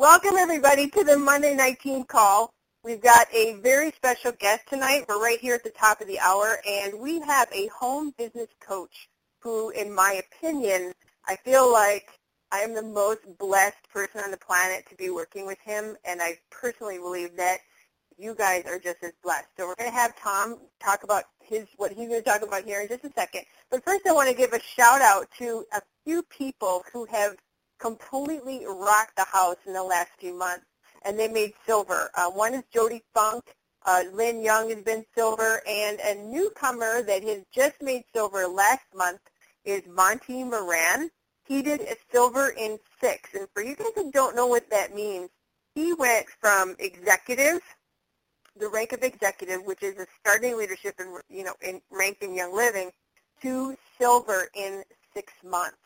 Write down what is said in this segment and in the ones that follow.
Welcome everybody to the Monday Night Team Call. We've got a very special guest tonight. We're right here at the top of the hour, and we have a home business coach who, in my opinion, I feel like I am the most blessed person on the planet to be working with him, and I personally believe that you guys are just as blessed. So we're going to have Tom talk about his what he's going to talk about here in just a second. But first, I want to give a shout out to a few people who have completely rocked the house in the last few months, and they made silver. Uh, one is Jody Funk. Uh, Lynn Young has been silver, and a newcomer that has just made silver last month is Monty Moran. He did a silver in six, and for you guys who don't know what that means, he went from executive, the rank of executive, which is a starting leadership in you know in rank in Young Living, to silver in six months.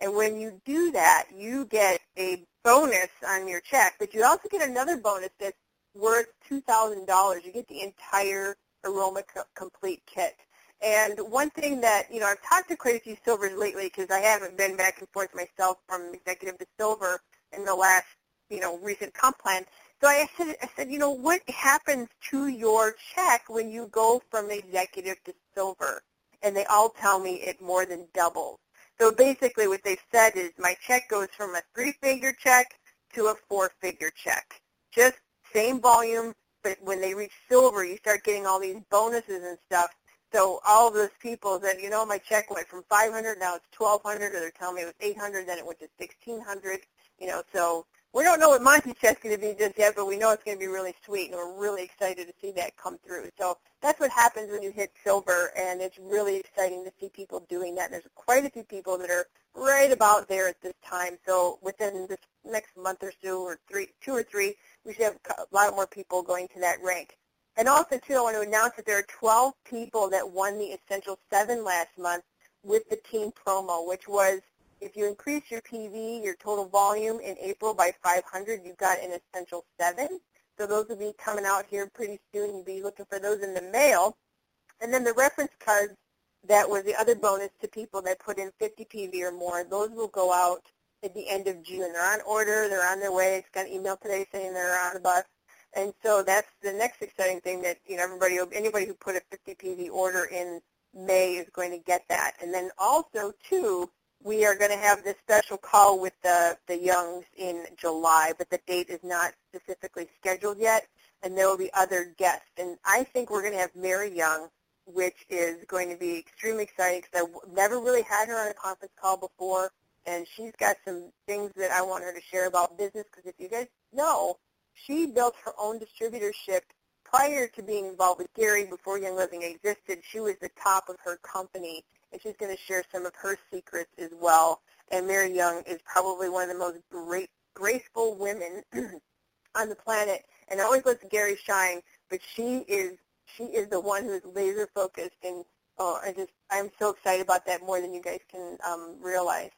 And when you do that, you get a bonus on your check, but you also get another bonus that's worth $2,000. You get the entire Aroma Complete kit. And one thing that, you know, I've talked to few silvers lately because I haven't been back and forth myself from executive to silver in the last, you know, recent comp plan. So I said, I said, you know, what happens to your check when you go from executive to silver? And they all tell me it more than doubles. So basically what they've said is my check goes from a three-figure check to a four-figure check. Just same volume, but when they reach silver, you start getting all these bonuses and stuff. So all of those people that, you know, my check went from 500, now it's 1200, or they're telling me it was 800, then it went to 1600, you know, so we don't know what Monty's check's going to be just yet, but we know it's going to be really sweet, and we're really excited to see that come through. So that's what happens when you hit silver, and it's really exciting to see people doing that. And there's quite a few people that are right about there at this time. So within this next month or so, or three, two or three, we should have a lot more people going to that rank. And also, too, I want to announce that there are 12 people that won the Essential 7 last month with the team promo, which was if you increase your PV, your total volume in April by 500, you've got an essential 7. So those will be coming out here pretty soon. You'll be looking for those in the mail. And then the reference cards, that was the other bonus to people that put in 50 PV or more. Those will go out at the end of June. They're on order. They're on their way. It's got an email today saying they're on the bus. And so that's the next exciting thing that you know everybody, anybody who put a 50 PV order in May is going to get that. And then also too, we are going to have this special call with the, the Youngs in July, but the date is not specifically scheduled yet, and there will be other guests. And I think we're going to have Mary Young, which is going to be extremely exciting because I've never really had her on a conference call before, and she's got some things that I want her to share about business because if you guys know, she built her own distributorship prior to being involved with Gary before Young Living existed. She was the top of her company and she's going to share some of her secrets as well. And Mary Young is probably one of the most great, graceful women on the planet, and I always lets Gary shine. But she is she is the one who is laser focused, and oh, I just I'm so excited about that more than you guys can um, realize.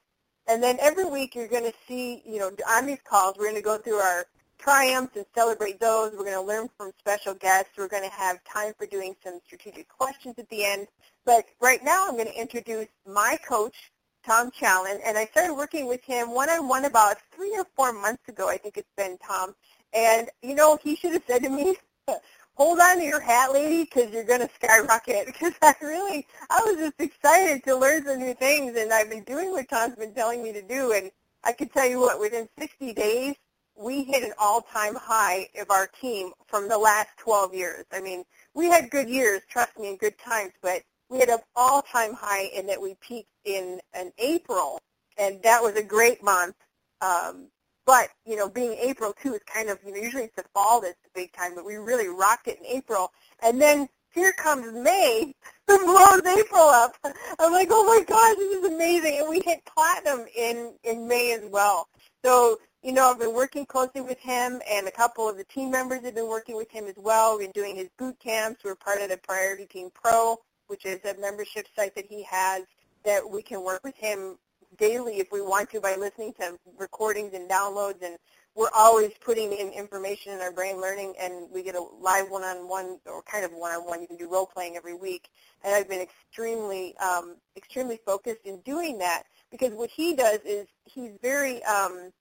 And then every week you're going to see, you know, on these calls we're going to go through our triumphs and celebrate those. We're going to learn from special guests. We're going to have time for doing some strategic questions at the end. But right now I'm going to introduce my coach, Tom Challen, and I started working with him one-on-one about three or four months ago, I think it's been, Tom. And, you know, he should have said to me, hold on to your hat, lady, because you're going to skyrocket. Because I really, I was just excited to learn some new things, and I've been doing what Tom's been telling me to do. And I can tell you what, within 60 days, we hit an all-time high of our team from the last 12 years. I mean, we had good years, trust me, and good times, but we had an all-time high in that we peaked in, in April, and that was a great month. Um, but, you know, being April, too, is kind of, you know, usually it's the fall that's the big time, but we really rocked it in April. And then here comes May and blows April up. I'm like, oh my gosh, this is amazing. And we hit platinum in, in May as well. So, you know, I've been working closely with him, and a couple of the team members have been working with him as well. We've been doing his boot camps. We're part of the Priority Team Pro which is a membership site that he has that we can work with him daily if we want to by listening to recordings and downloads and we're always putting in information in our brain learning and we get a live one-on-one or kind of one-on-one you can do role playing every week and I've been extremely um, extremely focused in doing that because what he does is he's very um,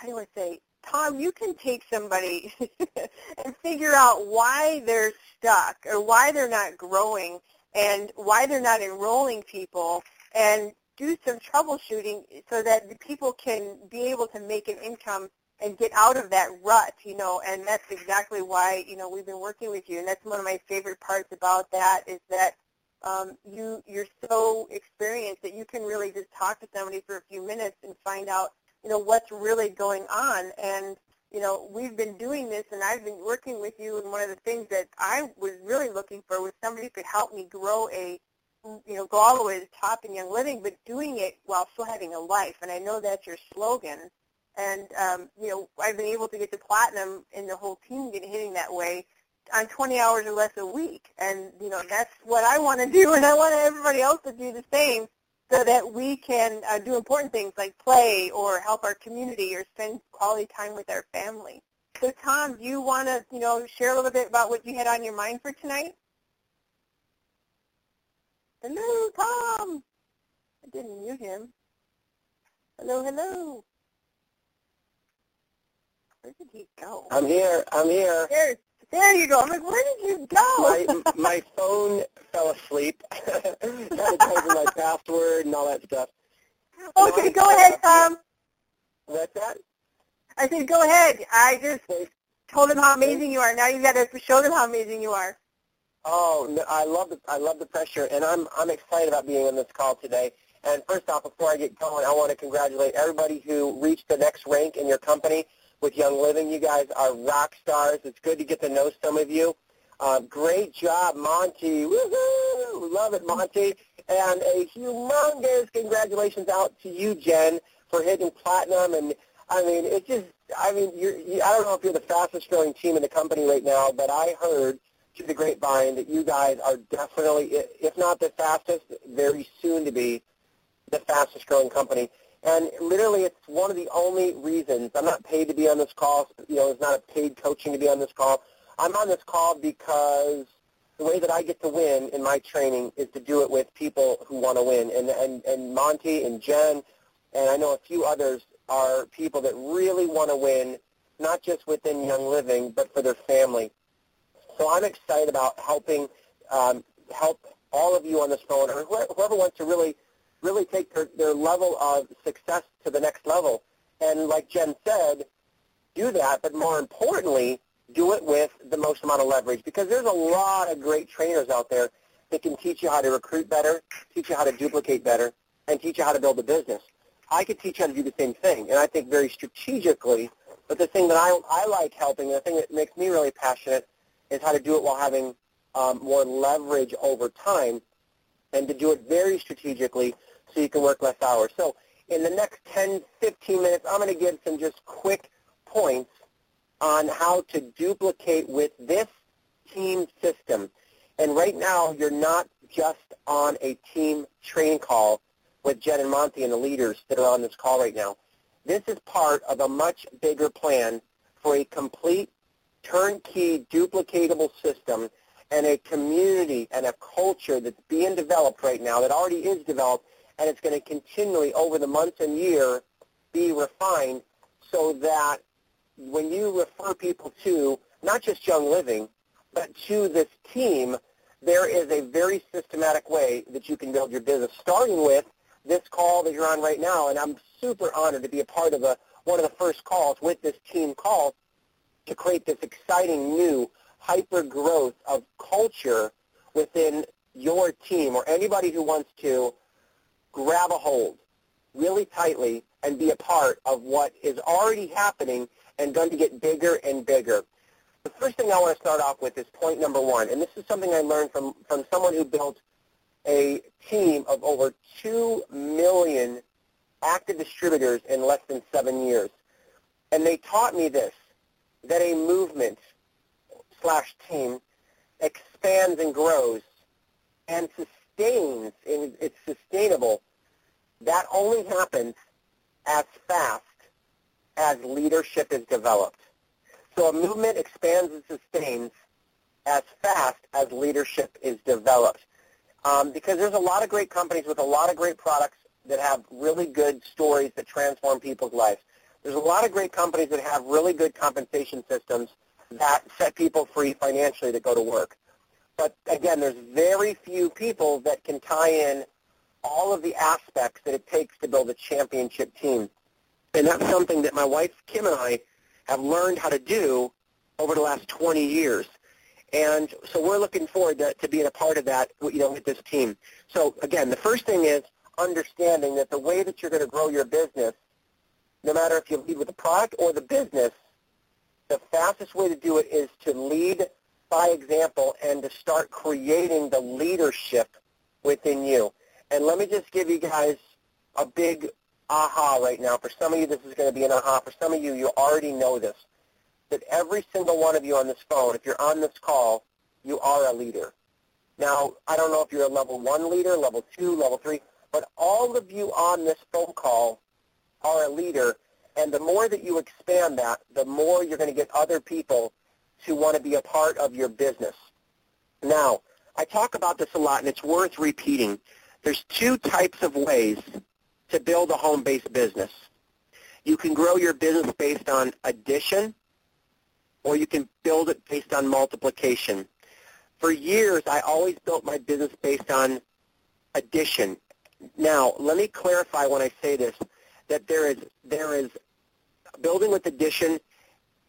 how do I say, Tom, you can take somebody and figure out why they're stuck or why they're not growing and why they're not enrolling people and do some troubleshooting so that the people can be able to make an income and get out of that rut, you know, and that's exactly why, you know, we've been working with you. And that's one of my favorite parts about that is that um, you, you're so experienced that you can really just talk to somebody for a few minutes and find out, you know, what's really going on. And, you know, we've been doing this and I've been working with you and one of the things that I was really looking for was somebody who could help me grow a, you know, go all the way to the top in Young Living, but doing it while still having a life. And I know that's your slogan. And, um, you know, I've been able to get to platinum and the whole team getting hitting that way on 20 hours or less a week. And, you know, that's what I want to do, and I want everybody else to do the same so that we can uh, do important things like play or help our community or spend quality time with our family. So, Tom, do you want to, you know, share a little bit about what you had on your mind for tonight? Hello, Tom. I didn't mute him. Hello, hello. Where did he go? I'm here. I'm here. There, there you go. I'm like, where did you go? My, my phone fell asleep. Had to type in my password and all that stuff. Okay, go ahead, Tom. What's that? I said, go ahead. I just told them how amazing you are. Now you've got to show them how amazing you are. Oh, no, I love the I love the pressure, and I'm I'm excited about being on this call today. And first off, before I get going, I want to congratulate everybody who reached the next rank in your company with Young Living. You guys are rock stars. It's good to get to know some of you. Uh, great job, Monty. Woohoo! Love it, Monty. And a humongous congratulations out to you, Jen, for hitting platinum. And I mean, it's just, I mean, you're, you, I don't know if you're the fastest growing team in the company right now, but I heard through the grapevine that you guys are definitely, if not the fastest, very soon to be the fastest growing company. And literally, it's one of the only reasons I'm not paid to be on this call. You know, it's not a paid coaching to be on this call. I'm on this call because the way that I get to win in my training is to do it with people who want to win. And and and Monty and Jen, and I know a few others are people that really want to win, not just within Young Living, but for their family. So I'm excited about helping um, help all of you on this phone, or whoever wants to really really take their, their level of success to the next level. And like Jen said, do that, but more importantly, do it with the most amount of leverage because there's a lot of great trainers out there that can teach you how to recruit better, teach you how to duplicate better, and teach you how to build a business. I could teach you how to do the same thing, and I think very strategically, but the thing that I, I like helping, the thing that makes me really passionate, is how to do it while having um, more leverage over time, and to do it very strategically so you can work less hours. So in the next 10, 15 minutes, I'm going to give some just quick points on how to duplicate with this team system. And right now, you're not just on a team training call with Jen and Monty and the leaders that are on this call right now. This is part of a much bigger plan for a complete turnkey duplicatable system and a community and a culture that's being developed right now that already is developed and it's going to continually over the months and year be refined so that when you refer people to not just Young Living, but to this team, there is a very systematic way that you can build your business, starting with this call that you're on right now. And I'm super honored to be a part of a, one of the first calls with this team call to create this exciting new hyper growth of culture within your team or anybody who wants to grab a hold really tightly and be a part of what is already happening and going to get bigger and bigger. The first thing I want to start off with is point number one, and this is something I learned from, from someone who built a team of over 2 million active distributors in less than seven years. And they taught me this, that a movement slash team expands and grows and sustains, and it's sustainable, that only happens as fast as leadership is developed. So a movement expands and sustains as fast as leadership is developed. Um, because there's a lot of great companies with a lot of great products that have really good stories that transform people's lives. There's a lot of great companies that have really good compensation systems that set people free financially to go to work. But again, there's very few people that can tie in all of the aspects that it takes to build a championship team. And that's something that my wife, Kim, and I have learned how to do over the last 20 years. And so we're looking forward to, to being a part of that, you know, with this team. So again, the first thing is understanding that the way that you're going to grow your business, no matter if you lead with the product or the business, the fastest way to do it is to lead by example and to start creating the leadership within you. And let me just give you guys a big aha right now. For some of you, this is going to be an aha. For some of you, you already know this. That every single one of you on this phone, if you're on this call, you are a leader. Now, I don't know if you're a level one leader, level two, level three, but all of you on this phone call are a leader. And the more that you expand that, the more you're going to get other people to want to be a part of your business. Now, I talk about this a lot, and it's worth repeating. There's two types of ways to build a home-based business. You can grow your business based on addition, or you can build it based on multiplication. For years, I always built my business based on addition. Now, let me clarify when I say this, that there is, there is building with addition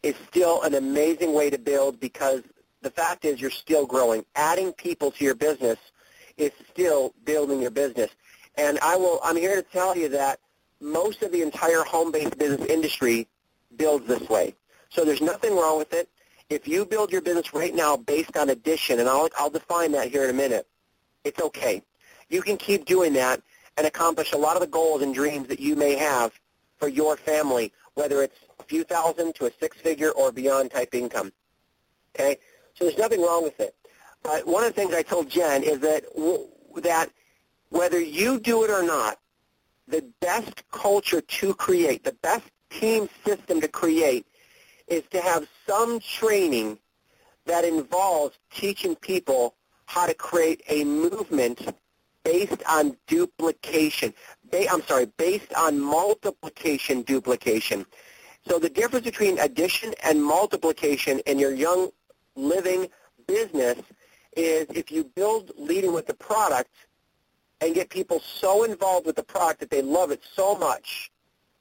is still an amazing way to build because the fact is you're still growing. Adding people to your business is still building your business. And I will, I'm here to tell you that most of the entire home-based business industry builds this way. So there's nothing wrong with it. If you build your business right now based on addition, and I'll, I'll define that here in a minute, it's okay. You can keep doing that and accomplish a lot of the goals and dreams that you may have for your family, whether it's a few thousand to a six-figure or beyond type income. Okay? So there's nothing wrong with it. But one of the things I told Jen is that that whether you do it or not, the best culture to create, the best team system to create is to have some training that involves teaching people how to create a movement based on duplication. Ba- I'm sorry, based on multiplication duplication. So the difference between addition and multiplication in your young living business is if you build leading with the product – and get people so involved with the product that they love it so much.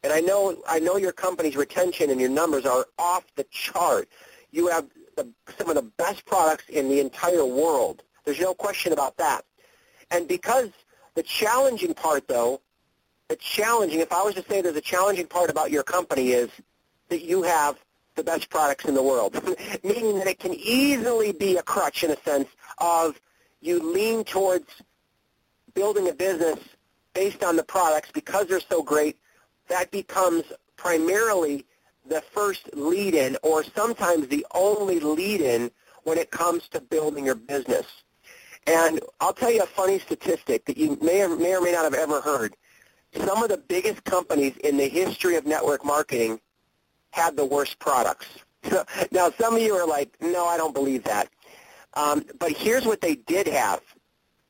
And I know I know your company's retention and your numbers are off the chart. You have the, some of the best products in the entire world. There's no question about that. And because the challenging part, though, the challenging, if I was to say there's a challenging part about your company is that you have the best products in the world, meaning that it can easily be a crutch in a sense of you lean towards building a business based on the products because they're so great, that becomes primarily the first lead-in or sometimes the only lead-in when it comes to building your business. And I'll tell you a funny statistic that you may or may, or may not have ever heard. Some of the biggest companies in the history of network marketing had the worst products. now, some of you are like, no, I don't believe that. Um, but here's what they did have.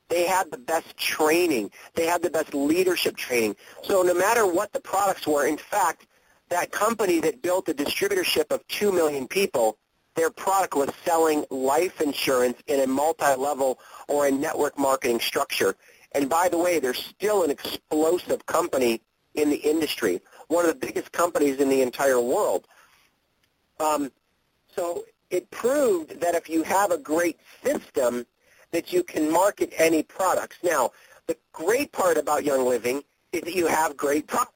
They had the best training. They had the best leadership training. So no matter what the products were, in fact, that company that built a distributorship of 2 million people, their product was selling life insurance in a multi-level or a network marketing structure. And by the way, they're still an explosive company in the industry, one of the biggest companies in the entire world. Um, so it proved that if you have a great system, that you can market any products. Now, the great part about Young Living is that you have great products.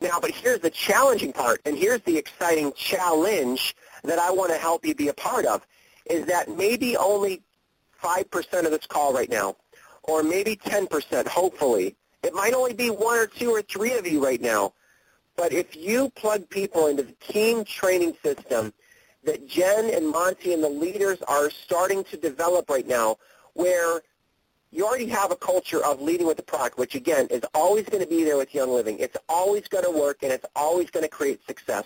Now, but here's the challenging part, and here's the exciting challenge that I want to help you be a part of, is that maybe only 5% of this call right now, or maybe 10%, hopefully. It might only be one or two or three of you right now. But if you plug people into the team training system that Jen and Monty and the leaders are starting to develop right now where you already have a culture of leading with the product, which again is always going to be there with Young Living. It's always going to work and it's always going to create success.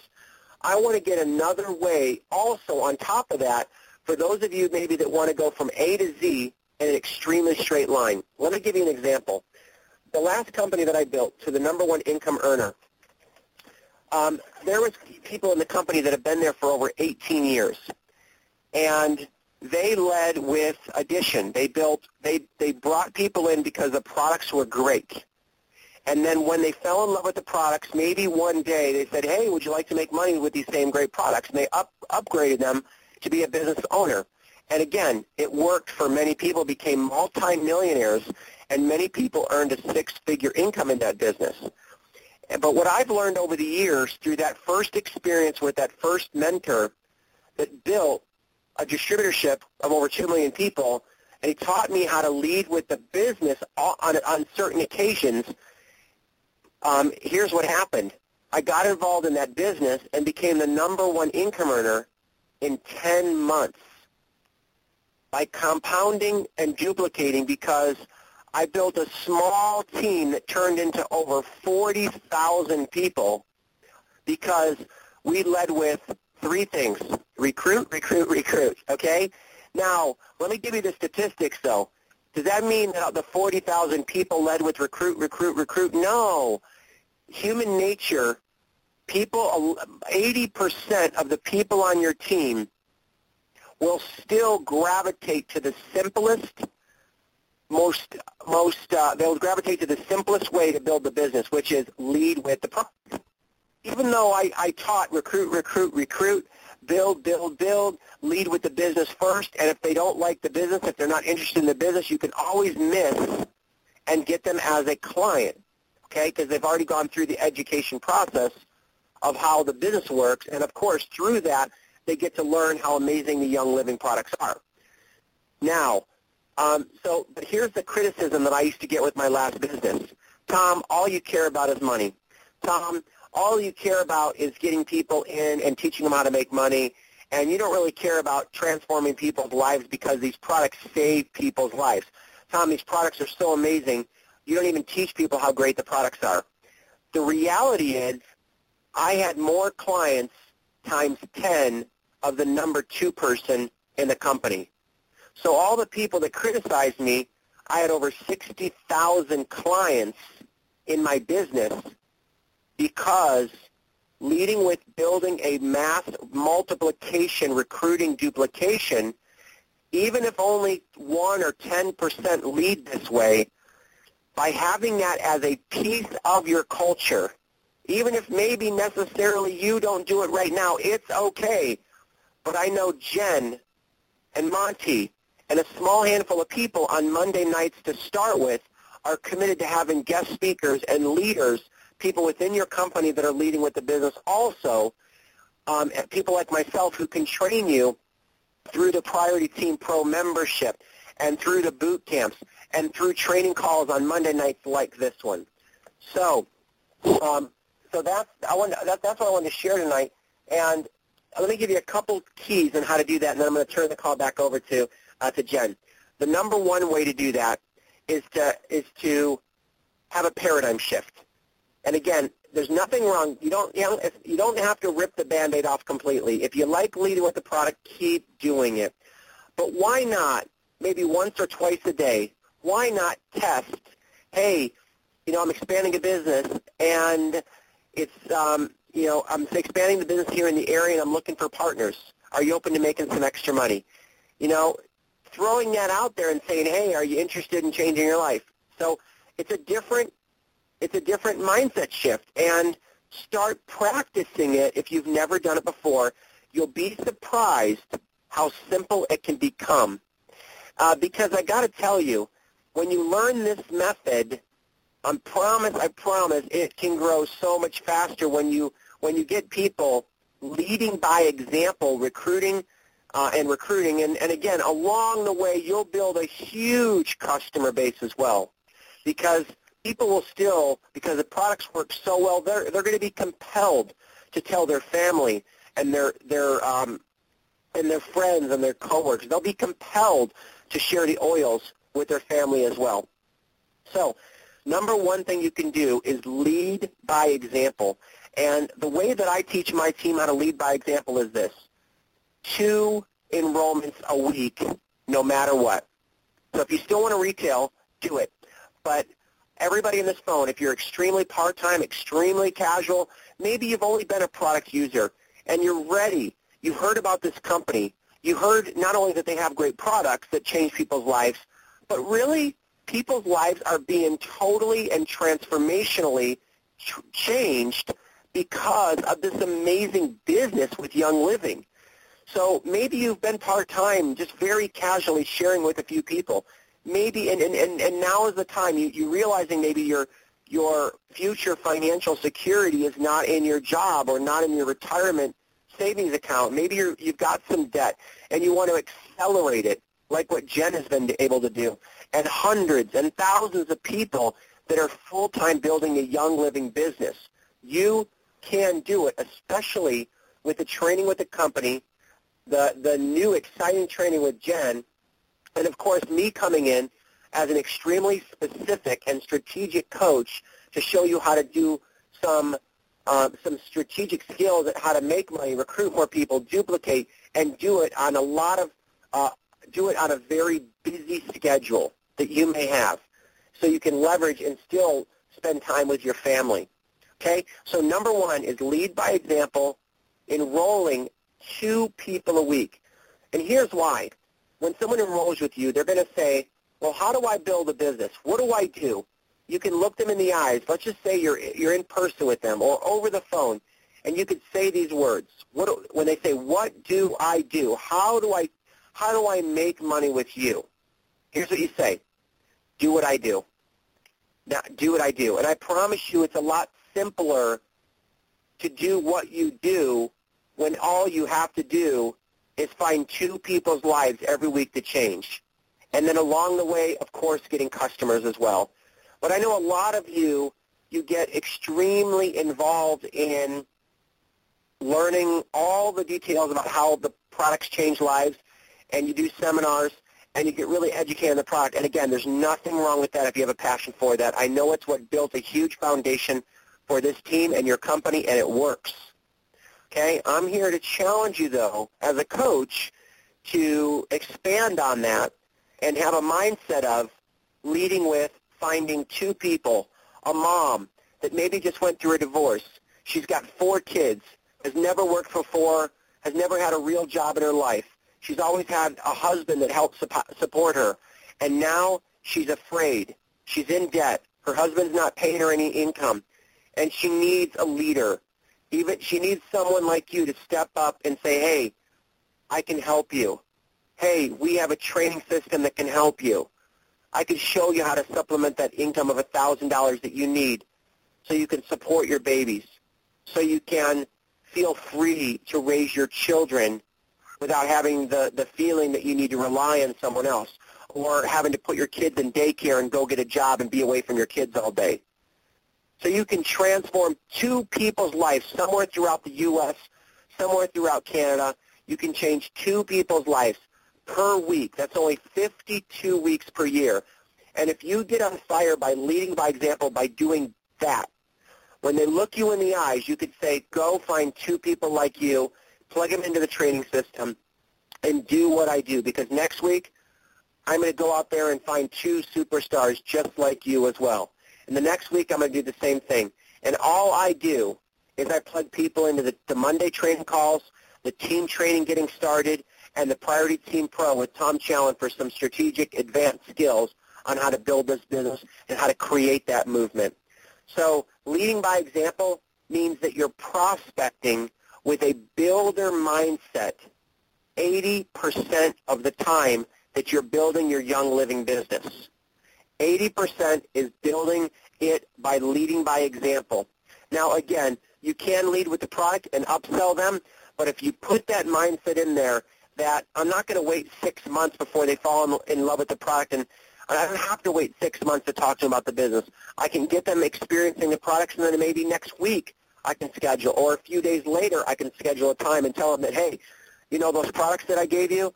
I want to get another way also on top of that for those of you maybe that want to go from A to Z in an extremely straight line. Let me give you an example. The last company that I built to the number one income earner, um, there was people in the company that have been there for over 18 years, and they led with addition. They built, they they brought people in because the products were great. And then when they fell in love with the products, maybe one day they said, "Hey, would you like to make money with these same great products?" And they up, upgraded them to be a business owner. And again, it worked for many people, became multimillionaires, and many people earned a six-figure income in that business. But what I've learned over the years through that first experience with that first mentor that built a distributorship of over 2 million people, and he taught me how to lead with the business on, on certain occasions, um, here's what happened. I got involved in that business and became the number one income earner in 10 months by compounding and duplicating because I built a small team that turned into over 40,000 people because we led with three things. Recruit, recruit, recruit. Okay? Now, let me give you the statistics, though. Does that mean that the 40,000 people led with recruit, recruit, recruit? No. Human nature, people, 80% of the people on your team will still gravitate to the simplest, most, most, uh, they'll gravitate to the simplest way to build the business, which is lead with the product. Even though I, I taught recruit, recruit, recruit, build, build, build, lead with the business first, and if they don't like the business, if they're not interested in the business, you can always miss and get them as a client, okay, because they've already gone through the education process of how the business works, and of course, through that, they get to learn how amazing the Young Living products are. Now, um, so but here's the criticism that I used to get with my last business. Tom, all you care about is money. Tom, all you care about is getting people in and teaching them how to make money, and you don't really care about transforming people's lives because these products save people's lives. Tom, these products are so amazing, you don't even teach people how great the products are. The reality is I had more clients times 10 of the number two person in the company. So all the people that criticized me, I had over 60,000 clients in my business because leading with building a mass multiplication recruiting duplication, even if only 1 or 10% lead this way, by having that as a piece of your culture, even if maybe necessarily you don't do it right now, it's okay. But I know Jen and Monty and a small handful of people on Monday nights to start with are committed to having guest speakers and leaders, people within your company that are leading with the business also, um, people like myself who can train you through the Priority Team Pro membership and through the boot camps and through training calls on Monday nights like this one. So, um, so that's I want that, that's what I wanted to share tonight. And let me give you a couple keys on how to do that, and then I'm going to turn the call back over to uh, to Jen. The number one way to do that is to is to have a paradigm shift. And again, there's nothing wrong. You don't you, know, you don't have to rip the band-aid off completely. If you like leading with the product, keep doing it. But why not maybe once or twice a day? Why not test? Hey, you know, I'm expanding a business, and it's um, you know I'm expanding the business here in the area, and I'm looking for partners. Are you open to making some extra money? You know, throwing that out there and saying, hey, are you interested in changing your life? So it's a different, it's a different mindset shift. And start practicing it if you've never done it before. You'll be surprised how simple it can become. Uh, because I got to tell you, when you learn this method, I promise, I promise, it can grow so much faster when you when you get people leading by example, recruiting uh, and recruiting. And, and again, along the way, you'll build a huge customer base as well because people will still, because the products work so well, they're, they're going to be compelled to tell their family and their, their, um, and their friends and their coworkers. They'll be compelled to share the oils with their family as well. So number one thing you can do is lead by example. And the way that I teach my team how to lead by example is this two enrollments a week no matter what. So if you still want to retail, do it. But everybody in this phone, if you're extremely part-time, extremely casual, maybe you've only been a product user and you're ready. You've heard about this company. You heard not only that they have great products that change people's lives, but really people's lives are being totally and transformationally ch- changed because of this amazing business with Young Living. So maybe you've been part-time, just very casually sharing with a few people. Maybe, and, and, and now is the time, you, you realizing maybe your, your future financial security is not in your job or not in your retirement savings account. Maybe you're, you've got some debt and you want to accelerate it like what Jen has been able to do. And hundreds and thousands of people that are full-time building a young living business. You can do it, especially with the training with the company, the, the new exciting training with Jen, and of course me coming in as an extremely specific and strategic coach to show you how to do some uh, some strategic skills at how to make money, recruit more people, duplicate, and do it on a lot of uh, do it on a very busy schedule that you may have, so you can leverage and still spend time with your family. Okay, so number one is lead by example, enrolling two people a week. And here's why. When someone enrolls with you, they're going to say, well, how do I build a business? What do I do? You can look them in the eyes. Let's just say you're, you're in person with them or over the phone, and you could say these words. What, when they say, what do I do? How do I, how do I make money with you? Here's what you say. Do what I do. Now, do what I do. And I promise you it's a lot simpler to do what you do when all you have to do is find two people's lives every week to change. And then along the way, of course, getting customers as well. But I know a lot of you, you get extremely involved in learning all the details about how the products change lives, and you do seminars, and you get really educated on the product. And again, there's nothing wrong with that if you have a passion for that. I know it's what built a huge foundation for this team and your company, and it works. Okay, I'm here to challenge you, though, as a coach, to expand on that and have a mindset of leading with finding two people, a mom that maybe just went through a divorce. She's got four kids, has never worked before, has never had a real job in her life. She's always had a husband that helped support her, and now she's afraid. She's in debt. Her husband's not paying her any income and she needs a leader. Even she needs someone like you to step up and say, "Hey, I can help you. Hey, we have a training system that can help you. I can show you how to supplement that income of $1,000 that you need so you can support your babies, so you can feel free to raise your children without having the, the feeling that you need to rely on someone else or having to put your kids in daycare and go get a job and be away from your kids all day. So you can transform two people's lives somewhere throughout the U.S., somewhere throughout Canada. You can change two people's lives per week. That's only 52 weeks per year. And if you get on fire by leading by example, by doing that, when they look you in the eyes, you could say, go find two people like you, plug them into the training system, and do what I do. Because next week, I'm going to go out there and find two superstars just like you as well. And the next week, I'm going to do the same thing. And all I do is I plug people into the, the Monday training calls, the team training getting started, and the Priority Team Pro with Tom Challen for some strategic advanced skills on how to build this business and how to create that movement. So leading by example means that you're prospecting with a builder mindset 80% of the time that you're building your young living business. 80% is building it by leading by example. Now, again, you can lead with the product and upsell them, but if you put that mindset in there that I'm not going to wait six months before they fall in, love with the product, and I don't have to wait six months to talk to them about the business. I can get them experiencing the products, and then maybe next week I can schedule, or a few days later I can schedule a time and tell them that, hey, you know, those products that I gave you,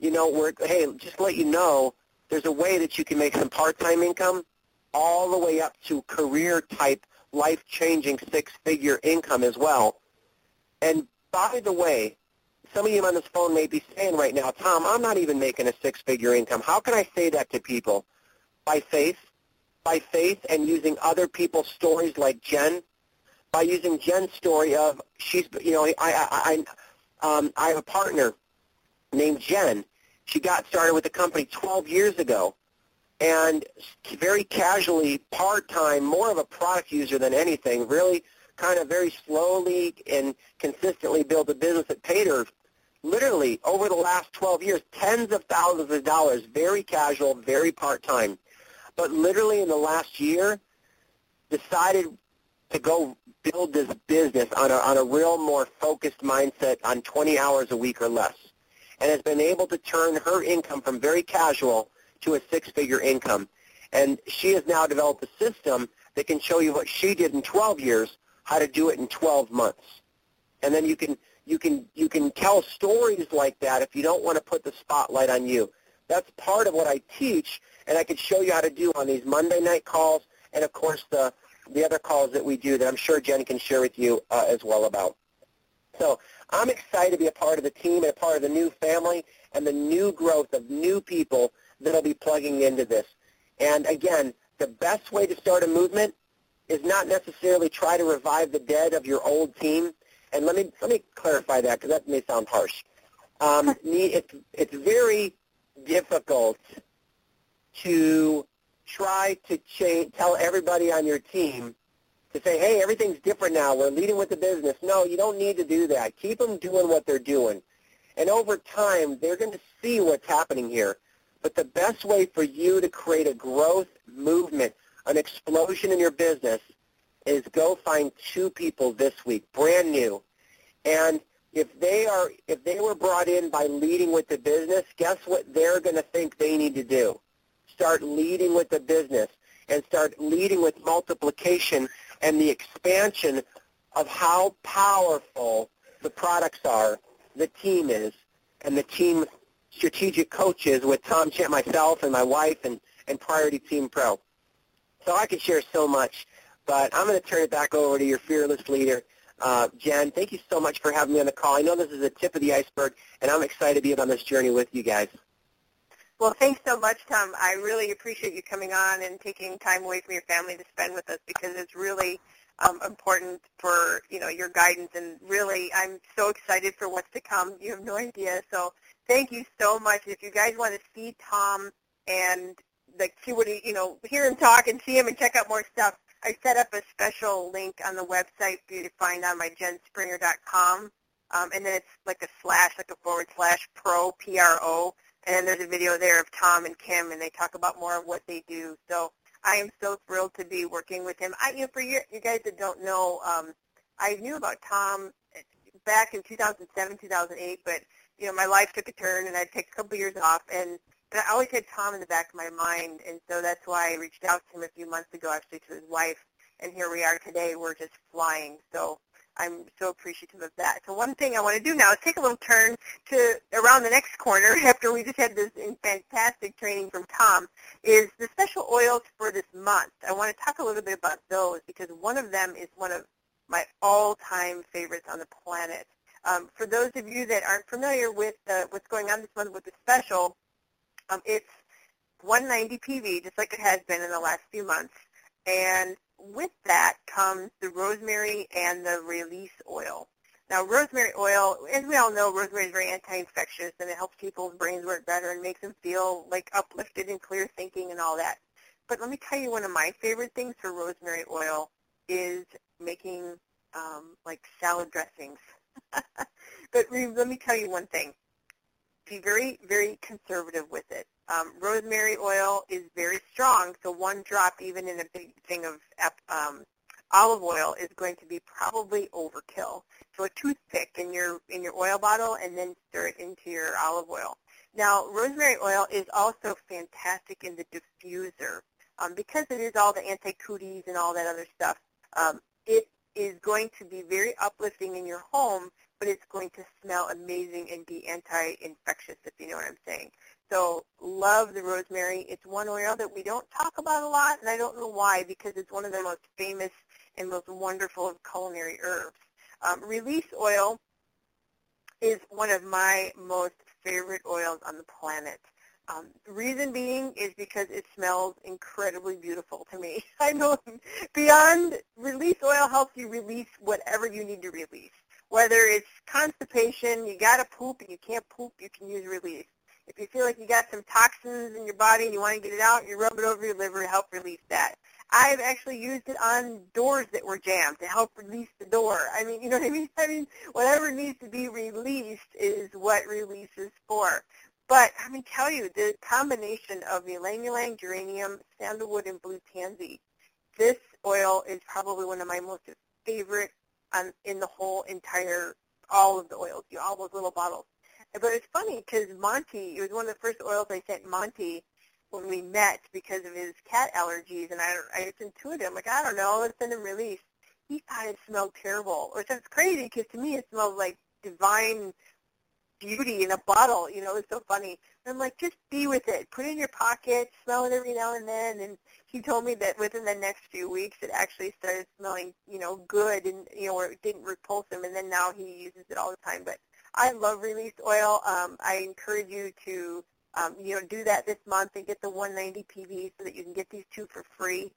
you know, we're, hey, just let you know, there's a way that you can make some part-time income all the way up to career-type, life-changing six-figure income as well. And by the way, some of you on this phone may be saying right now, Tom, I'm not even making a six-figure income. How can I say that to people? By faith, by faith and using other people's stories like Jen, by using Jen's story of she's, you know, I, I, I, um, I have a partner named Jen. She got started with the company 12 years ago and very casually, part-time, more of a product user than anything, really kind of very slowly and consistently built a business that paid her literally over the last 12 years tens of thousands of dollars, very casual, very part-time. But literally in the last year, decided to go build this business on a, on a real more focused mindset on 20 hours a week or less and has been able to turn her income from very casual to a six-figure income. And she has now developed a system that can show you what she did in 12 years, how to do it in 12 months. And then you can you can you can tell stories like that if you don't want to put the spotlight on you. That's part of what I teach, and I can show you how to do on these Monday night calls, and of course the the other calls that we do that I'm sure Jen can share with you uh, as well about. So I'm excited to be a part of the team and a part of the new family and the new growth of new people that will be plugging into this. And again, the best way to start a movement is not necessarily try to revive the dead of your old team. And let me let me clarify that because that may sound harsh. Um, it's it's very difficult to try to change, tell everybody on your team to say, hey, everything's different now. We're leading with the business. No, you don't need to do that. Keep them doing what they're doing. And over time, they're going to see what's happening here. But the best way for you to create a growth movement, an explosion in your business, is go find two people this week, brand new. And if they are if they were brought in by leading with the business, guess what they're going to think they need to do? Start leading with the business and start leading with multiplication and the expansion of how powerful the products are, the team is, and the team strategic coaches with Tom Champ, myself, and my wife, and, and Priority Team Pro. So I could share so much, but I'm going to turn it back over to your fearless leader, uh, Jen. Thank you so much for having me on the call. I know this is the tip of the iceberg, and I'm excited to be on this journey with you guys. Well, thanks so much, Tom. I really appreciate you coming on and taking time away from your family to spend with us because it's really um, important for you know your guidance and really I'm so excited for what's to come. You have no idea. So thank you so much. If you guys want to see Tom and like see what he you know hear him talk and see him and check out more stuff, I set up a special link on the website for you to find on my jenspringer.com. Um, and then it's like a slash, like a forward slash pro, P-R-O, and there's a video there of Tom and Kim, and they talk about more of what they do. So I am so thrilled to be working with him. I, you know, for you, you guys that don't know, um, I knew about Tom back in 2007, 2008, but you know, my life took a turn, and I took a couple years off, and but I always had Tom in the back of my mind, and so that's why I reached out to him a few months ago, actually, to his wife, and here we are today. We're just flying. So I'm so appreciative of that. So one thing I want to do now is take a little turn to around the next corner after we just had this fantastic training from Tom is the special oils for this month. I want to talk a little bit about those because one of them is one of my all-time favorites on the planet. Um, for those of you that aren't familiar with uh, what's going on this month with the special, um, it's 190 PV, just like it has been in the last few months. And with that comes the rosemary and the release oil. Now, rosemary oil, as we all know, rosemary is very anti-infectious, and it helps people's brains work better and makes them feel like uplifted and clear thinking and all that. But let me tell you, one of my favorite things for rosemary oil is making um, like salad dressings. but let me tell you one thing. Be very, very conservative with it. Um, rosemary oil is very strong, so one drop even in a big thing of um, olive oil is going to be probably overkill. So a toothpick in your in your oil bottle and then stir it into your olive oil. Now, rosemary oil is also fantastic in the diffuser um, because it is all the anti-cooties and all that other stuff. Um, it is going to be very uplifting in your home, but it's going to smell amazing and be anti-infectious, if you know what I'm saying. So love the rosemary. It's one oil that we don't talk about a lot, and I don't know why, because it's one of the most famous and most wonderful of culinary herbs. Um, release oil is one of my most favorite oils on the planet. Um, reason being is because it smells incredibly beautiful to me. I know beyond release oil helps you release whatever you need to release. Whether it's constipation, you got to poop and you can't poop, you can use release. If you feel like you got some toxins in your body and you want to get it out, you rub it over your liver to help release that. I've actually used it on doors that were jammed to help release the door. I mean, you know what I mean? I mean, whatever needs to be released is what release is for. But I mean, tell you, the combination of ylang ylang, geranium, sandalwood, and blue tansy, this oil is probably one of my most favorite um, in the whole entire, all of the oils, you know, all those little bottles. But it's funny because Monty, it was one of the first oils I sent Monty when we met because of his cat allergies, and I, I just intuited, I'm like, I don't know, let's send him release. He thought it smelled terrible, which is crazy because to me it smells like divine beauty in a bottle. You know, it's so funny. And I'm like, just be with it. Put it in your pocket, smell it every now and then. And he told me that within the next few weeks, it actually started smelling, you know, good, and you know, where it didn't repulse him. And then now he uses it all the time. But I love release oil. Um, I encourage you to, um, you know, do that this month and get the 190 PV so that you can get these two for free.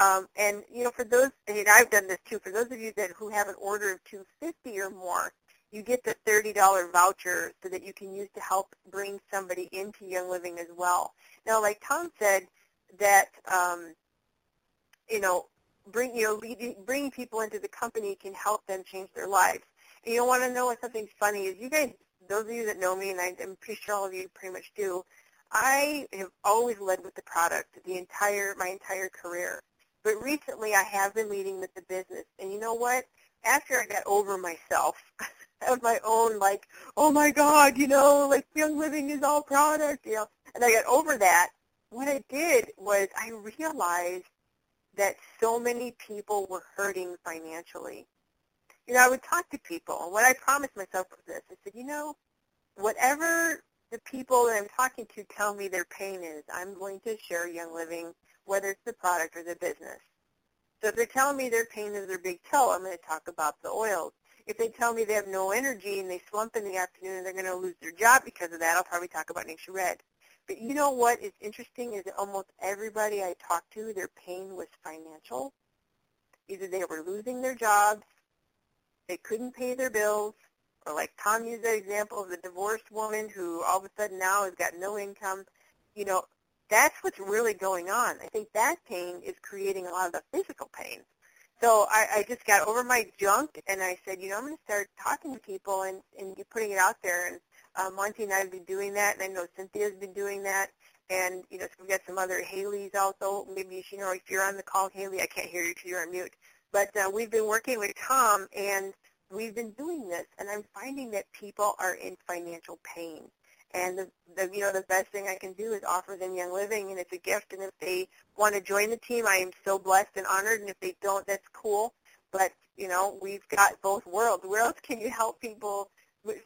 Um, and you know, for those, and I've done this too. For those of you that who have an order of 250 or more, you get the $30 voucher so that you can use to help bring somebody into Young Living as well. Now, like Tom said, that um, you know, bring you know, leading, bringing people into the company can help them change their lives. You want to know what something funny is? You guys, those of you that know me, and I, I'm pretty sure all of you pretty much do. I have always led with the product the entire my entire career. But recently I have been leading with the business. And you know what? After I got over myself of my own, like, oh my God, you know, like Young Living is all product, you know. And I got over that. What I did was I realized that so many people were hurting financially. You know, I would talk to people, what I promised myself was this. I said, you know, whatever the people that I'm talking to tell me their pain is, I'm going to share Young Living, whether it's the product or the business. So if they're telling me their pain is their big toe, I'm going to talk about the oils. If they tell me they have no energy and they slump in the afternoon and they're going to lose their job because of that, I'll probably talk about NingXia Red. But you know what is interesting is that almost everybody I talked to, their pain was financial. Either they were losing their jobs, they couldn't pay their bills, or like Tom used that example of the divorced woman who all of a sudden now has got no income. You know, that's what's really going on. I think that pain is creating a lot of the physical pain. So I, I just got over my junk and I said, you know, I'm going to start talking to people and, and putting it out there. And uh, Monty and I have been doing that, and I know Cynthia's been doing that. And, you know, so we've got some other Haley's also. Maybe, you know, if you're on the call, Haley, I can't hear you because you're on mute. But uh, we've been working with Tom, and we've been doing this. And I'm finding that people are in financial pain. And the, the you know the best thing I can do is offer them Young Living, and it's a gift. And if they want to join the team, I am so blessed and honored. And if they don't, that's cool. But you know we've got both worlds. Where else can you help people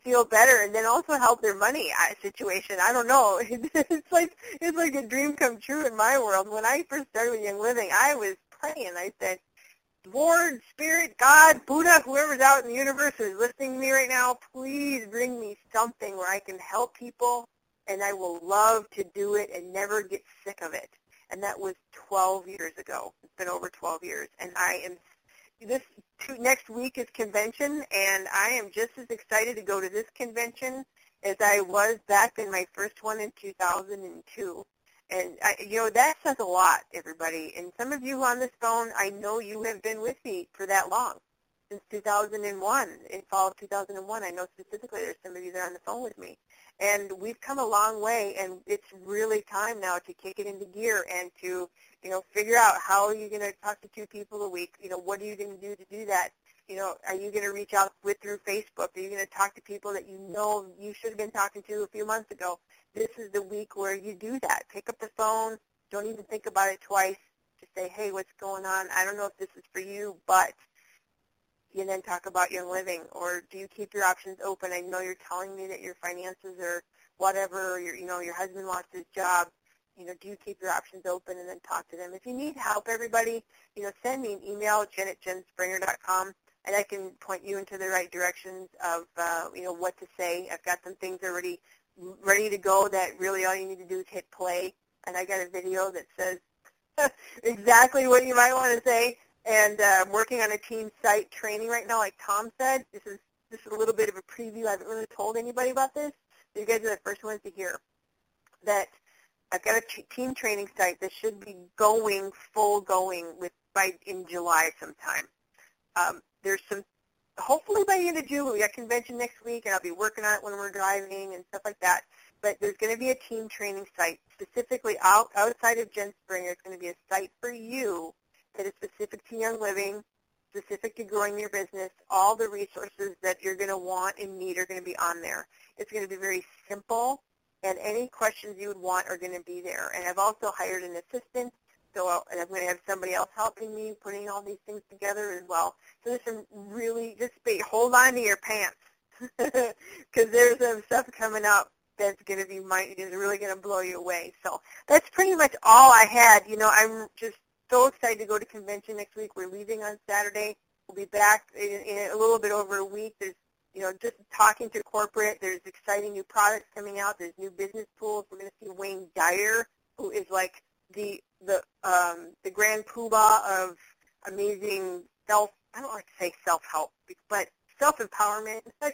feel better and then also help their money uh, situation? I don't know. It's like it's like a dream come true in my world. When I first started with Young Living, I was praying. I said, Lord, Spirit, God, Buddha, whoever's out in the universe who's listening to me right now, please bring me something where I can help people and I will love to do it and never get sick of it. And that was 12 years ago. It's been over 12 years. And I am, this two, next week is convention and I am just as excited to go to this convention as I was back in my first one in 2002. And I, you know that says a lot, everybody. And some of you on this phone, I know you have been with me for that long, since 2001, in fall of 2001. I know specifically there's some of you that are on the phone with me, and we've come a long way. And it's really time now to kick it into gear and to, you know, figure out how are you going to talk to two people a week. You know, what are you going to do to do that? You know, are you going to reach out with through Facebook? Are you going to talk to people that you know you should have been talking to a few months ago? this is the week where you do that. Pick up the phone. Don't even think about it twice. Just say, hey, what's going on? I don't know if this is for you, but you then talk about Young Living. Or do you keep your options open? I know you're telling me that your finances are whatever, or your, you know, your husband lost his job. You know, do you keep your options open and then talk to them? If you need help, everybody, you know, send me an email, jen at jenspringer.com and I can point you into the right directions of uh, you know what to say. I've got some things already ready to go that really all you need to do is hit play. And I got a video that says exactly what you might want to say. And uh, I'm working on a team site training right now, like Tom said. This is is a little bit of a preview. I haven't really told anybody about this. You guys are the first ones to hear that I've got a t- team training site that should be going full going with by in July sometime. Um, there's some hopefully by the end of June, we got convention next week, and I'll be working on it when we're driving and stuff like that. But there's going to be a team training site specifically out, outside of Jen Springer. It's going to be a site for you that is specific to Young Living, specific to growing your business. All the resources that you're going to want and need are going to be on there. It's going to be very simple, and any questions you would want are going to be there. And I've also hired an assistant so I'll, and I'm going to have somebody else helping me putting all these things together as well. So there's some really just be hold on to your pants because there's some stuff coming up that's going to be my is really going to blow you away. So that's pretty much all I had. You know, I'm just so excited to go to convention next week. We're leaving on Saturday. We'll be back in, in a little bit over a week. There's you know, just talking to corporate. There's exciting new products coming out. There's new business tools. We're going to see Wayne Dyer, who is like the the um, the grand poobah of amazing self. I don't like to say self help, but self empowerment.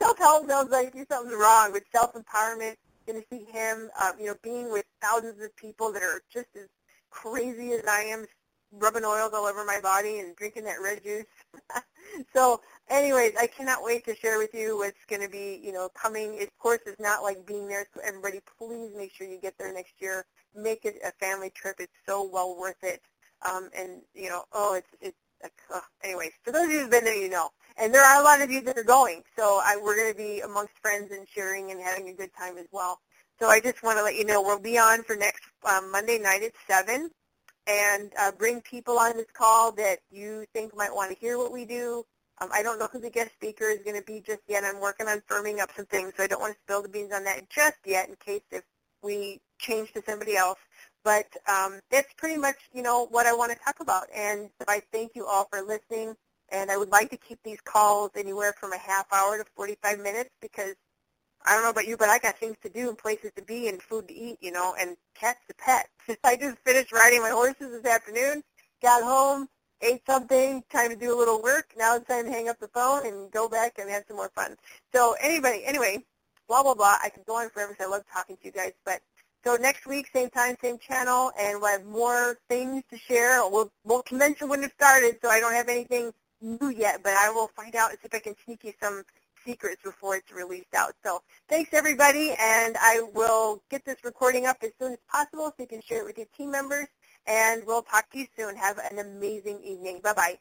self help sounds like you something's wrong, but self empowerment. Going to see him, uh, you know, being with thousands of people that are just as crazy as I am, rubbing oils all over my body and drinking that red juice. so, anyways, I cannot wait to share with you what's going to be, you know, coming. Of course, it's not like being there. So everybody, please make sure you get there next year make it a family trip. It's so well worth it. Um, and you know, oh, it's it's uh, anyways. For those of you who've been there, you know. And there are a lot of you that are going, so I, we're going to be amongst friends and sharing and having a good time as well. So I just want to let you know we'll be on for next um, Monday night at seven, and uh, bring people on this call that you think might want to hear what we do. Um, I don't know who the guest speaker is going to be just yet. I'm working on firming up some things, so I don't want to spill the beans on that just yet in case if we change to somebody else. But um, that's pretty much, you know, what I want to talk about. And so I thank you all for listening. And I would like to keep these calls anywhere from a half hour to 45 minutes because I don't know about you, but I got things to do and places to be and food to eat, you know, and cats to pet. I just finished riding my horses this afternoon, got home, ate something, time to do a little work. Now it's time to hang up the phone and go back and have some more fun. So anybody, anyway, blah, blah, blah. I could go on forever because I love talking to you guys. But so next week, same time, same channel, and we'll have more things to share. We'll, we'll convention wouldn't have started, so I don't have anything new yet, but I will find out and see if I can sneak you some secrets before it's released out. So thanks, everybody, and I will get this recording up as soon as possible so you can share it with your team members, and we'll talk to you soon. Have an amazing evening. Bye-bye.